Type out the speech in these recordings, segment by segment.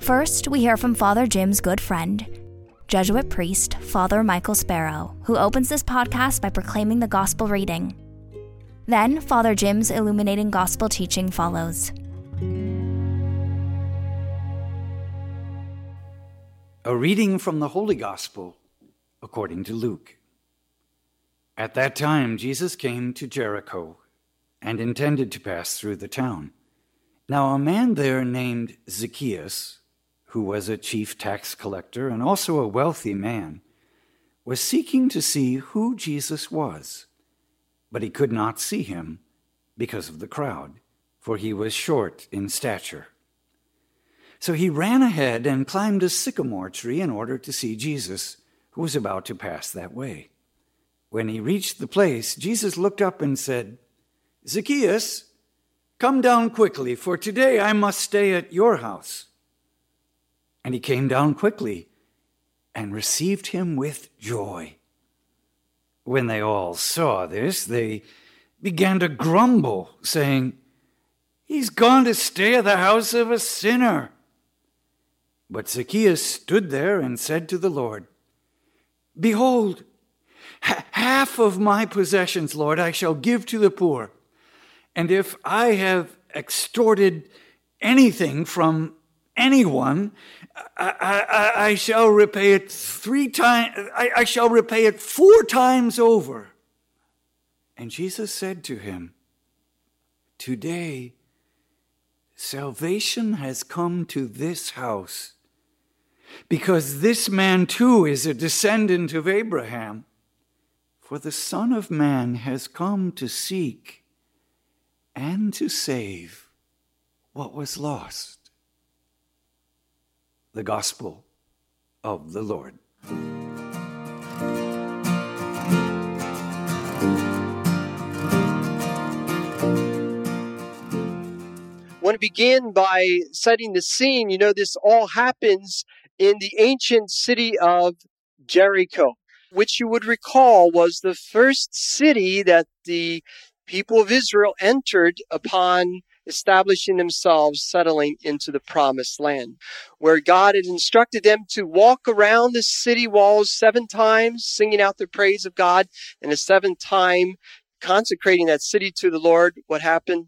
First, we hear from Father Jim's good friend, Jesuit priest Father Michael Sparough, who opens this podcast by proclaiming the gospel reading. Then, Father Jim's illuminating gospel teaching follows. A reading from the Holy Gospel according to Luke. At that time, Jesus came to Jericho and intended to pass through the town. Now, a man there named Zacchaeus, who was a chief tax collector and also a wealthy man, was seeking to see who Jesus was. But he could not see him because of the crowd, for he was short in stature. So he ran ahead and climbed a sycamore tree in order to see Jesus, who was about to pass that way. When he reached the place, Jesus looked up and said, Zacchaeus, come down quickly, for today I must stay at your house. And he came down quickly and received him with joy. When they all saw this, they began to grumble, saying, He's gone to stay at the house of a sinner. But Zacchaeus stood there and said to the Lord, Behold, half of my possessions, Lord, I shall give to the poor. And if I have extorted anything from anyone, I, I, I shall repay it three times, I, I shall repay it four times over. And Jesus said to him, Today, salvation has come to this house, because this man too is a descendant of Abraham. For the Son of Man has come to seek and to save what was lost the gospel of the Lord. I want to begin by setting the scene. You know, this all happens in the ancient city of Jericho, which you would recall was the first city that the people of Israel entered upon establishing themselves, settling into the promised land, where God had instructed them to walk around the city walls seven times, singing out the praise of God, and the seventh time consecrating that city to the Lord. What happened?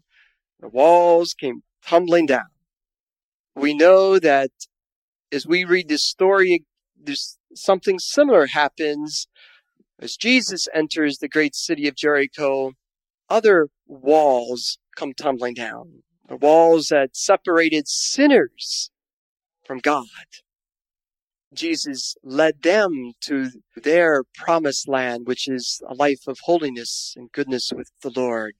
The walls came tumbling down. We know that as we read this story, there's something similar happens as Jesus enters the great city of Jericho. Other walls come tumbling down. The walls that separated sinners from God. Jesus led them to their promised land, which is a life of holiness and goodness with the Lord.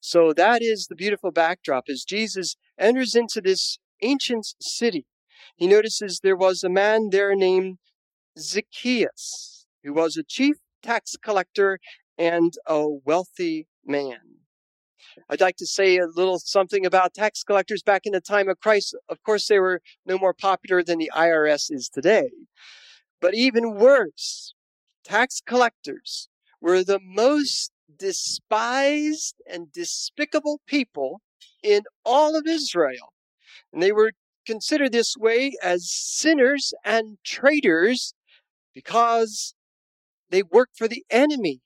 So that is the beautiful backdrop as Jesus enters into this ancient city. He notices there was a man there named Zacchaeus, who was a chief tax collector and a wealthy man. I'd like to say a little something about tax collectors back in the time of Christ. Of course, they were no more popular than the IRS is today. But even worse, tax collectors were the most despised and despicable people in all of Israel. And they were considered this way as sinners and traitors because they worked for the enemy,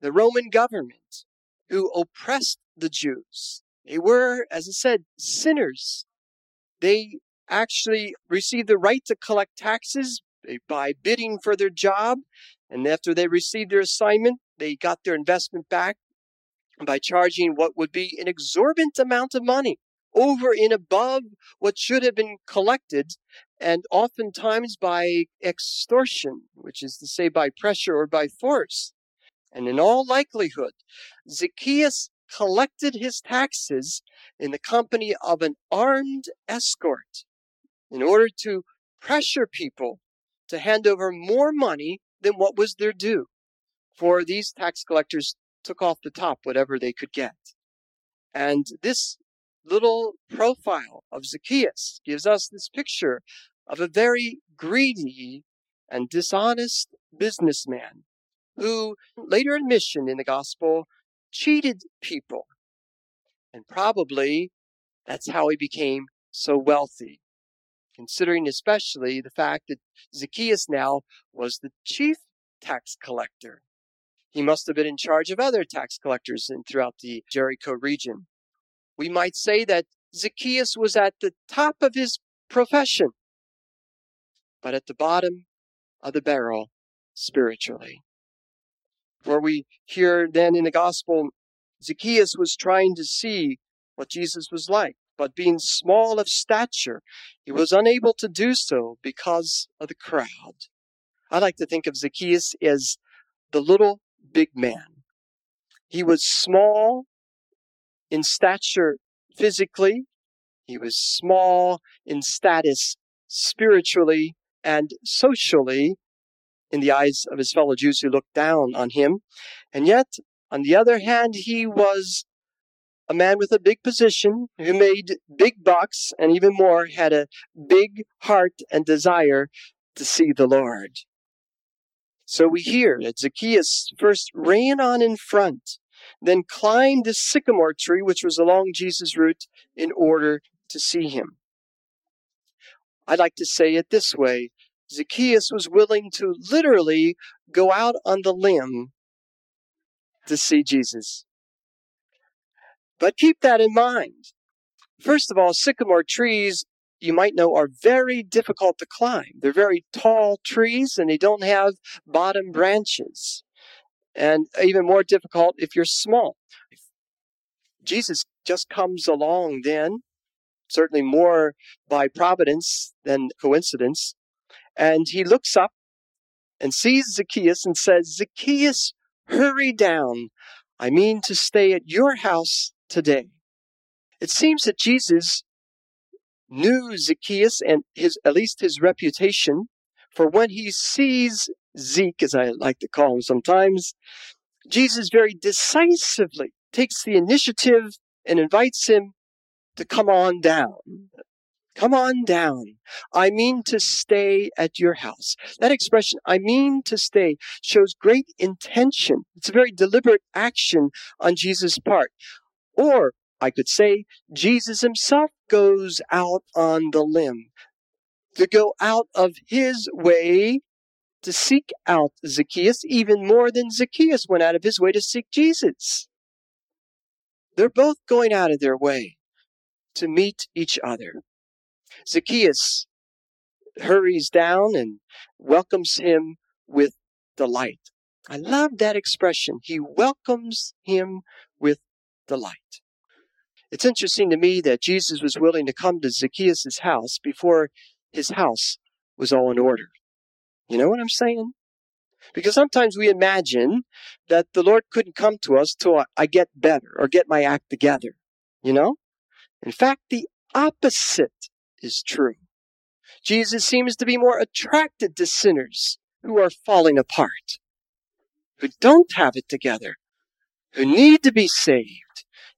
the Roman government, who oppressed the Jews. They were, as I said, sinners. They actually received the right to collect taxes by bidding for their job. And after they received their assignment, they got their investment back by charging what would be an exorbitant amount of money over and above what should have been collected, and oftentimes by extortion, which is to say by pressure or by force. And in all likelihood, Zacchaeus collected his taxes in the company of an armed escort in order to pressure people to hand over more money than what was their due. For these tax collectors took off the top whatever they could get. And this little profile of Zacchaeus gives us this picture of a very greedy and dishonest businessman who, later in mission in the gospel, cheated people. And probably that's how he became so wealthy, considering especially the fact that Zacchaeus now was the chief tax collector. He must have been in charge of other tax collectors in, throughout the Jericho region. We might say that Zacchaeus was at the top of his profession, but at the bottom of the barrel spiritually. For we hear then in the gospel, Zacchaeus was trying to see what Jesus was like, but being small of stature, he was unable to do so because of the crowd. I like to think of Zacchaeus as the little big man. He was small in stature physically. He was small in status spiritually and socially in the eyes of his fellow Jews who looked down on him. And yet, on the other hand, he was a man with a big position who made big bucks and even more had a big heart and desire to see the Lord. So we hear that Zacchaeus first ran on in front, then climbed the sycamore tree, which was along Jesus' route, in order to see him. I'd like to say it this way Zacchaeus was willing to literally go out on the limb to see Jesus. But keep that in mind. First of all, sycamore trees you might know are very difficult to climb. They're very tall trees and they don't have bottom branches. And even more difficult if you're small. Jesus just comes along then, certainly more by providence than coincidence, and he looks up and sees Zacchaeus and says, Zacchaeus, hurry down. I mean to stay at your house today. It seems that Jesus knew Zacchaeus and his, at least his reputation, for when he sees Zeke, as I like to call him sometimes, Jesus very decisively takes the initiative and invites him to come on down. Come on down. I mean to stay at your house. That expression, I mean to stay, shows great intention. It's a very deliberate action on Jesus' part. Or I could say Jesus himself goes out on the limb to go out of his way to seek out Zacchaeus even more than Zacchaeus went out of his way to seek Jesus. They're both going out of their way to meet each other. Zacchaeus hurries down and welcomes him with delight. I love that expression. He welcomes him with delight. It's interesting to me that Jesus was willing to come to Zacchaeus' house before his house was all in order. You know what I'm saying? Because sometimes we imagine that the Lord couldn't come to us till I get better or get my act together. You know? In fact, the opposite is true. Jesus seems to be more attracted to sinners who are falling apart, who don't have it together, who need to be saved,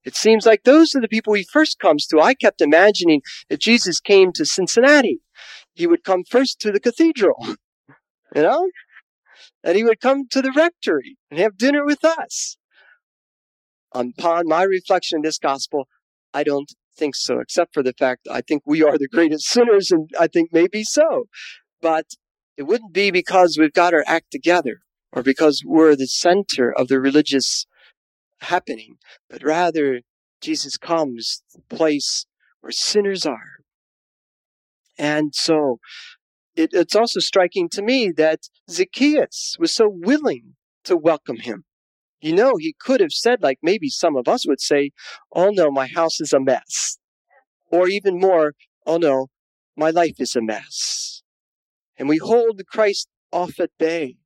it seems like those are the people he first comes to. I kept imagining that Jesus came to Cincinnati. He would come first to the cathedral, you know? And he would come to the rectory and have dinner with us. Upon my reflection in this gospel, I don't think so, except for the fact I think we are the greatest sinners, and I think maybe so. But it wouldn't be because we've got our act together or because we're the center of the religious happening, but rather Jesus comes to the place where sinners are. And so it, it's also striking to me that Zacchaeus was so willing to welcome him. You know, he could have said, like maybe some of us would say, Oh no, my house is a mess. Or even more, Oh no, my life is a mess. And we hold Christ off at bay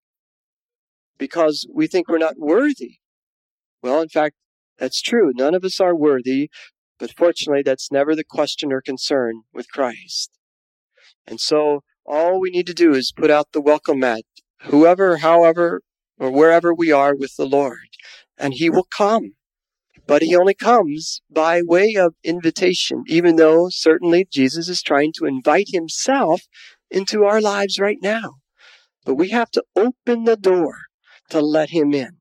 because we think we're not worthy well, in fact, that's true. None of us are worthy, but fortunately, that's never the question or concern with Christ. And so, All we need to do is put out the welcome mat, whoever, however, or wherever we are with the Lord, and He will come. But He only comes by way of invitation, even though certainly Jesus is trying to invite Himself into our lives right now. But we have to open the door to let Him in.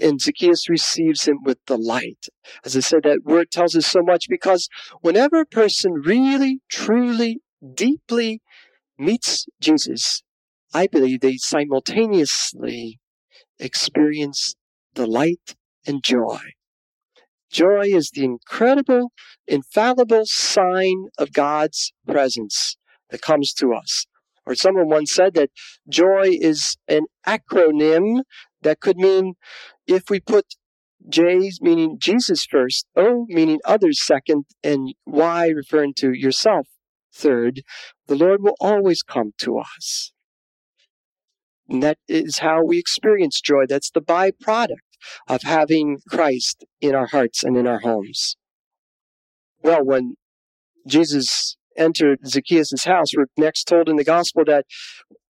And Zacchaeus receives him with delight. As I said, that word tells us so much because whenever a person really, truly, deeply meets Jesus, I believe they simultaneously experience delight and joy. Joy is the incredible, infallible sign of God's presence that comes to us. Or someone once said that joy is an acronym that could mean if we put J meaning Jesus first, O meaning others second, and Y referring to yourself third, the Lord will always come to us. And that is how we experience joy. That's the byproduct of having Christ in our hearts and in our homes. Well, when Jesus entered Zacchaeus' house, we're next told in the gospel that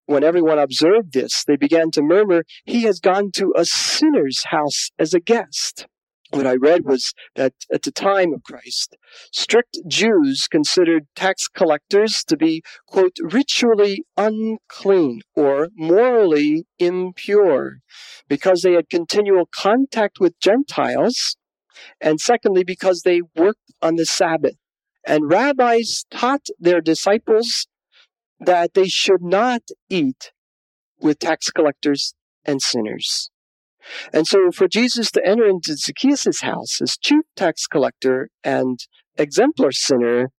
when everyone observed this, they began to murmur, He has gone to a sinner's house as a guest what I read was that at the time of Christ, strict Jews considered tax collectors to be, quote, ritually unclean or morally impure because they had continual contact with Gentiles, and secondly, because they worked on the Sabbath. And rabbis taught their disciples that they should not eat with tax collectors and sinners. And so for Jesus to enter into Zacchaeus' house as chief tax collector and exemplar sinner,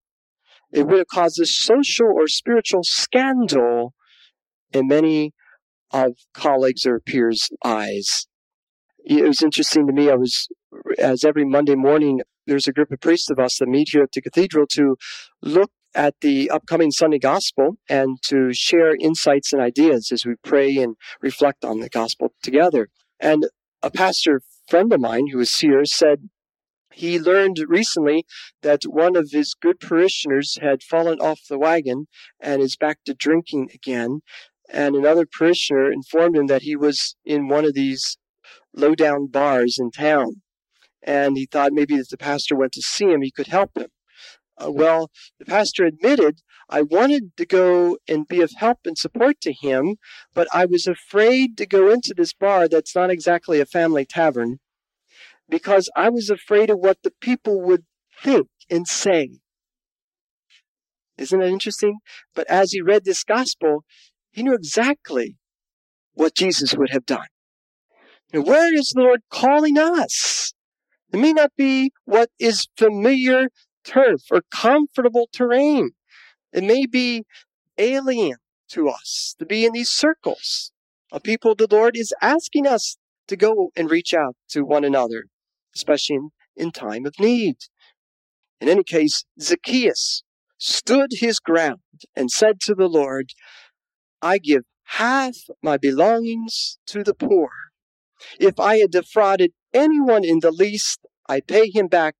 it would have caused a social or spiritual scandal in many of colleagues or peers' eyes. It was interesting to me. I was, as every Monday morning, there's a group of priests of us that meet here at the cathedral to look at the upcoming Sunday Gospel and to share insights and ideas as we pray and reflect on the Gospel together. And a pastor friend of mine who was here said he learned recently that one of his good parishioners had fallen off the wagon and is back to drinking again. And another parishioner informed him that he was in one of these low down bars in town. And he thought maybe if the pastor went to see him, he could help him. Uh, well, the pastor admitted I wanted to go and be of help and support to him, but I was afraid to go into this bar that's not exactly a family tavern because I was afraid of what the people would think and say. Isn't that interesting? But as he read this gospel, he knew exactly what Jesus would have done. And where is the Lord calling us? It may not be what is familiar turf or comfortable terrain. It may be alien to us to be in these circles of people the Lord is asking us to go and reach out to one another, especially in, in time of need. In any case, Zacchaeus stood his ground and said to the Lord, I give half my belongings to the poor. If I had defrauded anyone in the least, I pay him back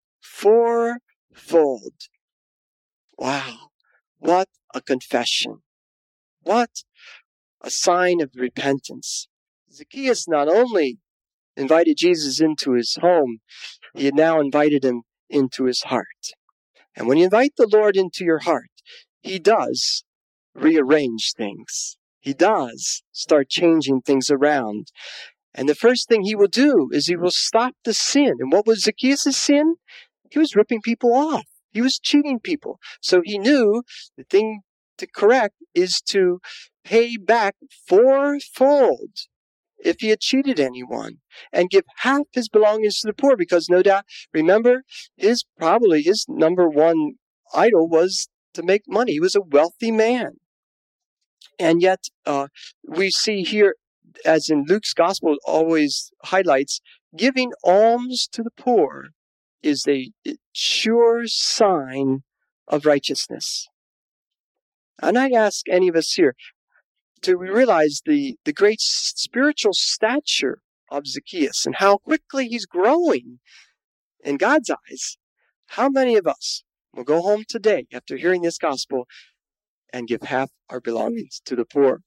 fourfold. Wow. What a confession. What a sign of repentance. Zacchaeus not only invited Jesus into his home, he had now invited him into his heart. And when you invite the Lord into your heart, he does rearrange things. He does start changing things around. And the first thing he will do is he will stop the sin. And what was Zacchaeus' sin? He was ripping people off. He was cheating people. So he knew the thing to correct is to pay back fourfold if he had cheated anyone and give half his belongings to the poor because no doubt remember his probably his number one idol was to make money he was a wealthy man and yet uh, we see here as in luke's gospel always highlights giving alms to the poor is a sure sign of righteousness. And I ask any of us here to realize the, the great spiritual stature of Zacchaeus and how quickly he's growing in God's eyes. How many of us will go home today after hearing this gospel and give half our belongings to the poor.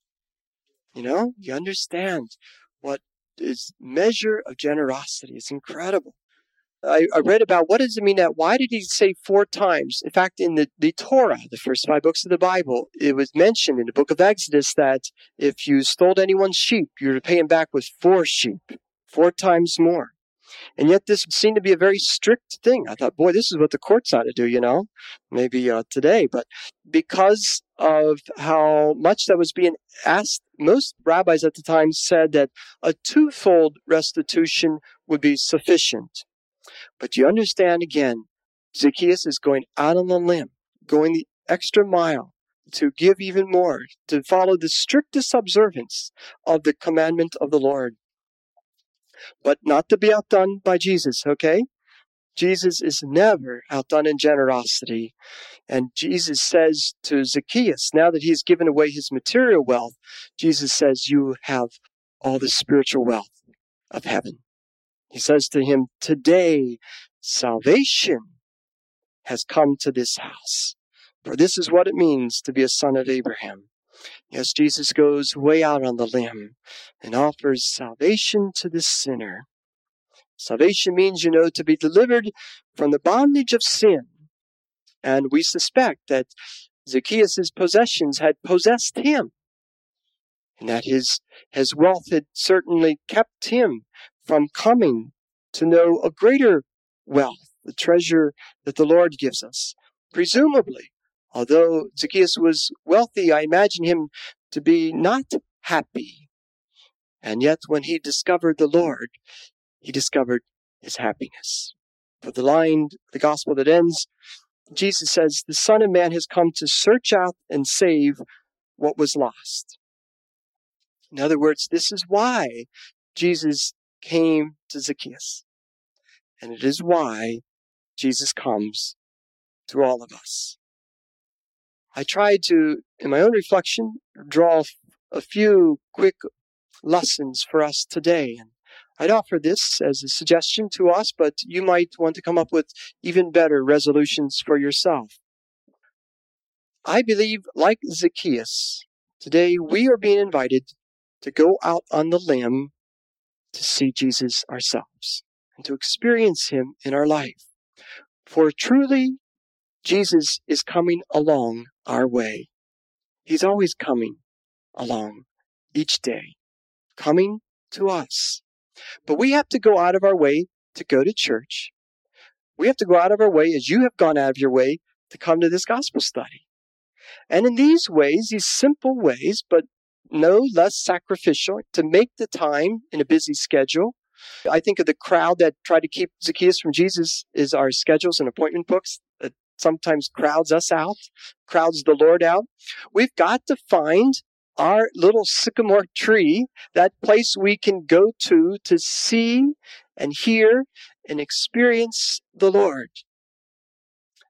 You know, you understand what is measure of generosity. It's incredible. I, I, read about what does it mean that why did he say four times? In fact, in the, the Torah, the first five books of the Bible, it was mentioned in the book of Exodus that if you stole anyone's sheep, you were to pay him back with four sheep, four times more. And yet this seemed to be a very strict thing. I thought, boy, this is what the courts ought to do, you know, maybe uh, today. But because of how much that was being asked, most rabbis at the time said that a twofold restitution would be sufficient. But you understand again, Zacchaeus is going out on the limb, going the extra mile to give even more, to follow the strictest observance of the commandment of the Lord but not to be outdone by Jesus, okay? Jesus is never outdone in generosity. And Jesus says to Zacchaeus, now that he's given away his material wealth, Jesus says, You have all the spiritual wealth of heaven. He says to him, Today, salvation has come to this house. For this is what it means to be a son of Abraham. Yes, Jesus goes way out on the limb and offers salvation to the sinner. Salvation means, you know, to be delivered from the bondage of sin. And we suspect that Zacchaeus' possessions had possessed him, and that his, his wealth had certainly kept him from coming to know a greater wealth, the treasure that the Lord gives us. Presumably, Although Zacchaeus was wealthy, I imagine him to be not happy. And yet, when he discovered the Lord, he discovered his happiness. For the line, the gospel that ends, Jesus says, The Son of Man has come to search out and save what was lost. In other words, this is why Jesus came to Zacchaeus. And it is why Jesus comes to all of us. I tried to, in my own reflection, draw a few quick lessons for us today. And I'd offer this as a suggestion to us, but you might want to come up with even better resolutions for yourself. I believe, like Zacchaeus, today we are being invited to go out on the limb to see Jesus ourselves and to experience him in our life. For truly, Jesus is coming along our way. He's always coming along each day, coming to us. But we have to go out of our way to go to church. We have to go out of our way, as you have gone out of your way, to come to this gospel study. And in these ways, these simple ways, but no less sacrificial, to make the time in a busy schedule. I think of the crowd that tried to keep Zacchaeus from Jesus is our schedules and appointment books that sometimes crowds us out, crowds the Lord out. We've got to find our little sycamore tree, that place we can go to to see and hear and experience the Lord.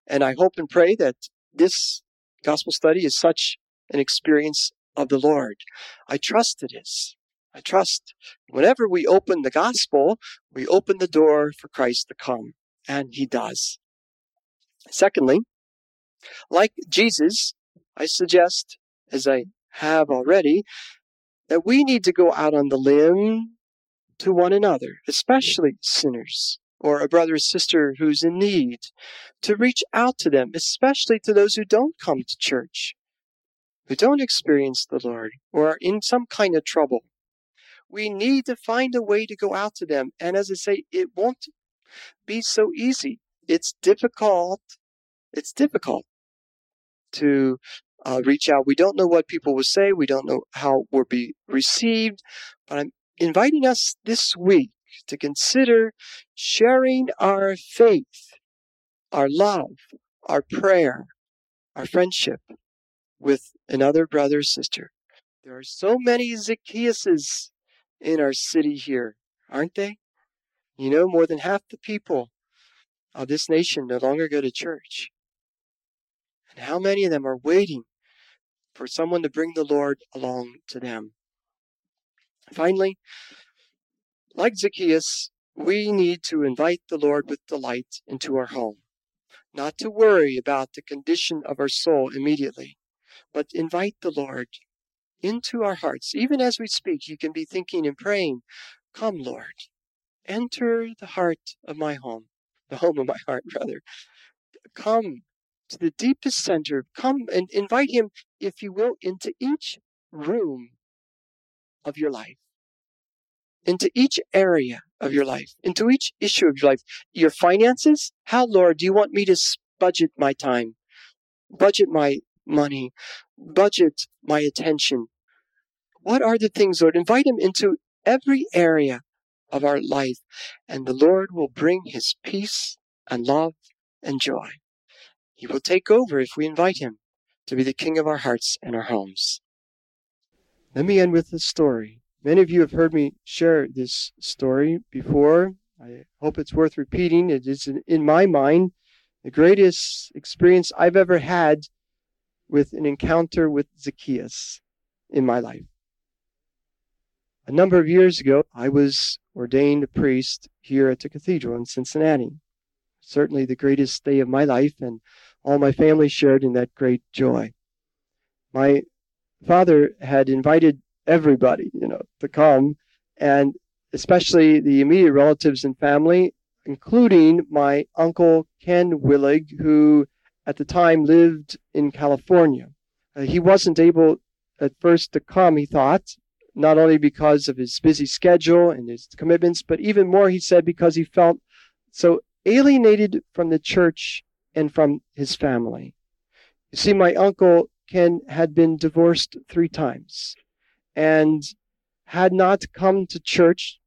And I hope and pray that this gospel study is such an experience of the Lord. I trust it is. I trust whenever we open the gospel, we open the door for Christ to come. And he does. Secondly, like Jesus, I suggest, as I have already, that we need to go out on the limb to one another, especially sinners or a brother or sister who's in need, to reach out to them, especially to those who don't come to church, who don't experience the Lord, or are in some kind of trouble. We need to find a way to go out to them. And as I say, it won't be so easy it's difficult. It's difficult to uh, reach out. We don't know what people will say. We don't know how we'll be received. But I'm inviting us this week to consider sharing our faith, our love, our prayer, our friendship with another brother or sister. There are so many Zacchaeuses in our city here, aren't they? You know, more than half the people of this nation no longer go to church. And how many of them are waiting for someone to bring the Lord along to them? Finally, like Zacchaeus, we need to invite the Lord with delight into our home, not to worry about the condition of our soul immediately, but invite the Lord into our hearts. Even as we speak, you can be thinking and praying, Come, Lord, enter the heart of my home, the home of my heart, rather. Come to the deepest center. Come and invite Him, if you will, into each room of your life, into each area of your life, into each issue of your life. Your finances? How, Lord, do you want me to budget my time, budget my money, budget my attention? What are the things, Lord? Invite Him into every area of our life, and the Lord will bring His peace and love and joy. He will take over if we invite Him to be the King of our hearts and our homes. Let me end with a story. Many of you have heard me share this story before. I hope it's worth repeating. It is, in my mind, the greatest experience I've ever had with an encounter with Zacchaeus in my life. A number of years ago, I was ordained a priest here at the cathedral in Cincinnati. Certainly the greatest day of my life, and all my family shared in that great joy. My father had invited everybody, you know, to come, and especially the immediate relatives and family, including my uncle Ken Willig, who at the time lived in California. Uh, he wasn't able at first to come, he thought, not only because of his busy schedule and his commitments, but even more, he said, because he felt so alienated from the church and from his family. You see, my uncle Ken had been divorced three times and had not come to church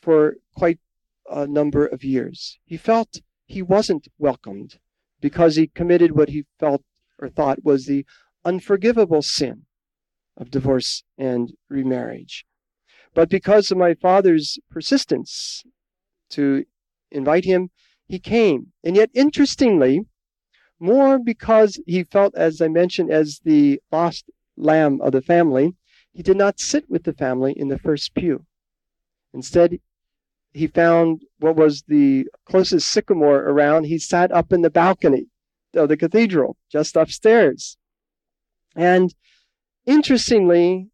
for quite a number of years. He felt he wasn't welcomed because he committed what he felt or thought was the unforgivable sin of divorce and remarriage. But because of my father's persistence to invite him, he came. And yet, interestingly, more because he felt, as I mentioned, as the lost lamb of the family, he did not sit with the family in the first pew. Instead, he found what was the closest sycamore around. He sat up in the balcony of the cathedral, just upstairs. And Interestingly,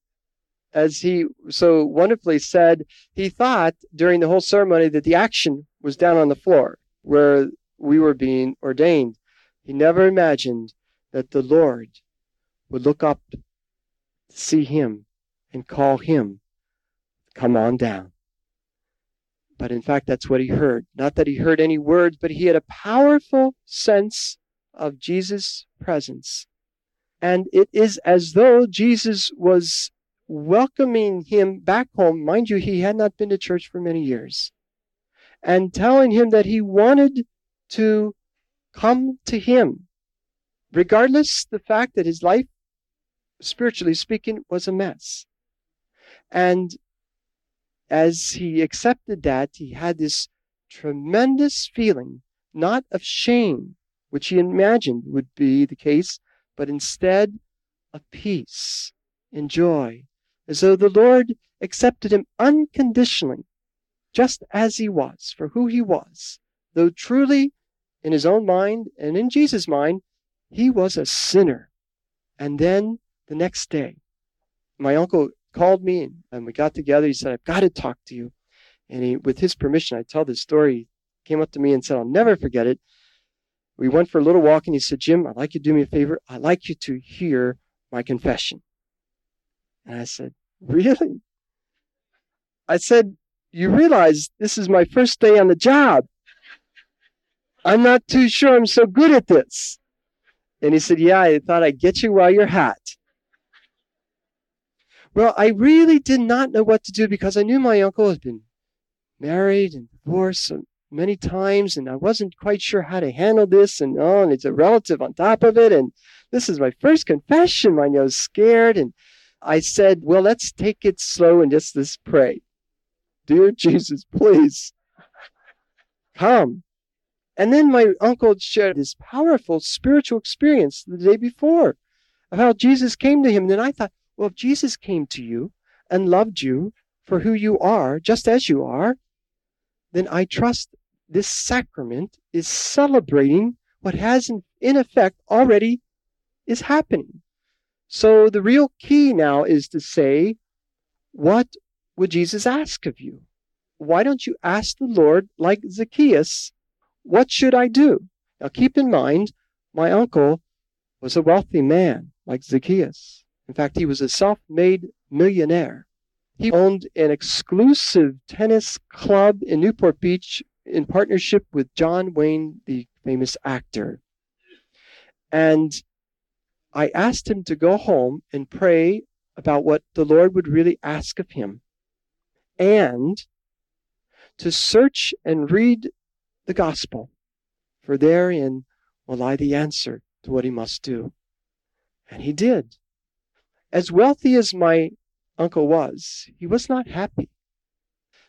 as he so wonderfully said, he thought during the whole ceremony that the action was down on the floor where we were being ordained. He never imagined that the Lord would look up see him and call him, Come on down. But in fact, that's what he heard. Not that he heard any words, but he had a powerful sense of Jesus' presence and it is as though Jesus was welcoming him back home. Mind you, he had not been to church for many years. And telling him that he wanted to come to him, regardless the fact that his life, spiritually speaking, was a mess. And as he accepted that, he had this tremendous feeling, not of shame, which he imagined would be the case, but instead of peace and joy, as though the Lord accepted him unconditionally, just as he was, for who he was, though truly in his own mind and in Jesus' mind, he was a sinner. And then the next day, my uncle called me and, we got together. He said, I've got to talk to you. And he, with his permission, I tell this story. He came up to me and said, I'll never forget it. We went for a little walk, and he said, Jim, I'd like you to do me a favor. I'd like you to hear my confession. And I said, Really? I said, You realize this is my first day on the job. I'm not too sure I'm so good at this. And he said, Yeah, I thought I'd get you while you're hot. Well, I really did not know what to do because I knew my uncle had been married and divorced many times and I wasn't quite sure how to handle this and oh and it's a relative on top of it and this is my first confession. I was scared and I said, Well, let's take it slow and just let's pray. Dear Jesus, please come. And then my uncle shared this powerful spiritual experience the day before of how Jesus came to him. And then I thought, well, if Jesus came to you and loved you for who you are, just as you are, then I trust this sacrament is celebrating what has in, effect already is happening. So the real key now is to say, what would Jesus ask of you? Why don't you ask the Lord, like Zacchaeus, what should I do? Now keep in mind, my uncle was a wealthy man, like Zacchaeus. In fact, he was a self made millionaire. He owned an exclusive tennis club in Newport Beach in partnership with John Wayne, the famous actor. And I asked him to go home and pray about what the Lord would really ask of him and to search and read the gospel, for therein will lie the answer to what he must do. And he did. As wealthy as my uncle was, he was not happy.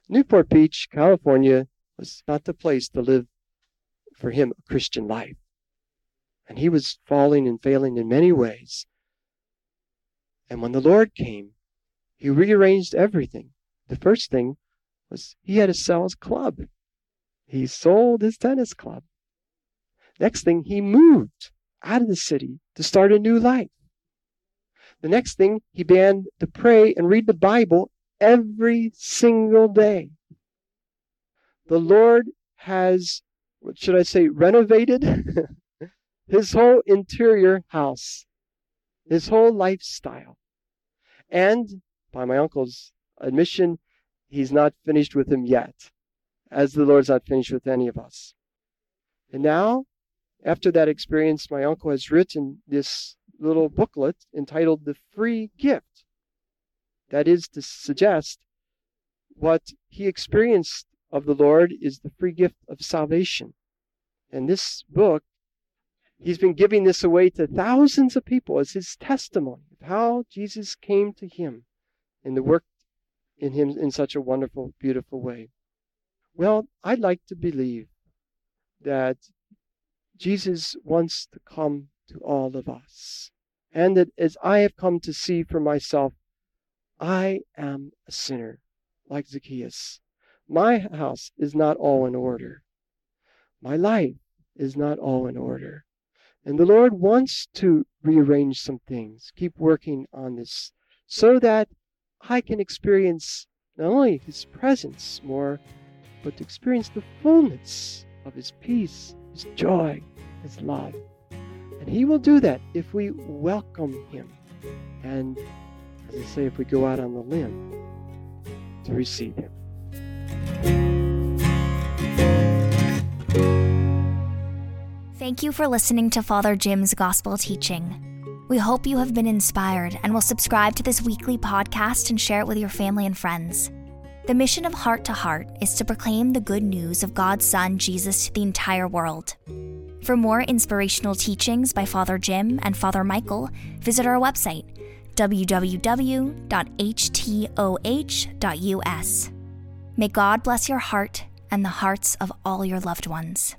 Newport Beach, California, was not the place to live for him a Christian life. And he was falling and failing in many ways. And when the Lord came, he rearranged everything. The first thing was he had to sell his club. He sold his tennis club. Next thing, he moved out of the city to start a new life. The next thing, he began to pray and read the Bible every single day. The Lord has, what should I say, renovated his whole interior house, his whole lifestyle. And by my uncle's admission, he's not finished with him yet, as the Lord's not finished with any of us. And now, after that experience, my uncle has written this little booklet entitled The Free Gift. That is to suggest what he experienced of the Lord is the free gift of salvation. And this book, he's been giving this away to thousands of people as his testimony of how Jesus came to him and the work in him in such a wonderful, beautiful way. Well, I'd like to believe that Jesus wants to come to all of us. And that as I have come to see for myself, I am a sinner, like Zacchaeus. My house is not all in order. My life is not all in order. And the Lord wants to rearrange some things, keep working on this, so that I can experience not only His presence more, but to experience the fullness of His peace, His joy, His love. And He will do that if we welcome Him. And, as I say, if we go out on the limb to receive Him. Thank you for listening to Father Jim's gospel teaching. We hope you have been inspired and will subscribe to this weekly podcast and share it with your family and friends. The mission of Heart to Heart is to proclaim the good news of God's Son, Jesus, to the entire world. For more inspirational teachings by Father Jim and Father Michael, visit our website, www.htoh.us. May God bless your heart and the hearts of all your loved ones.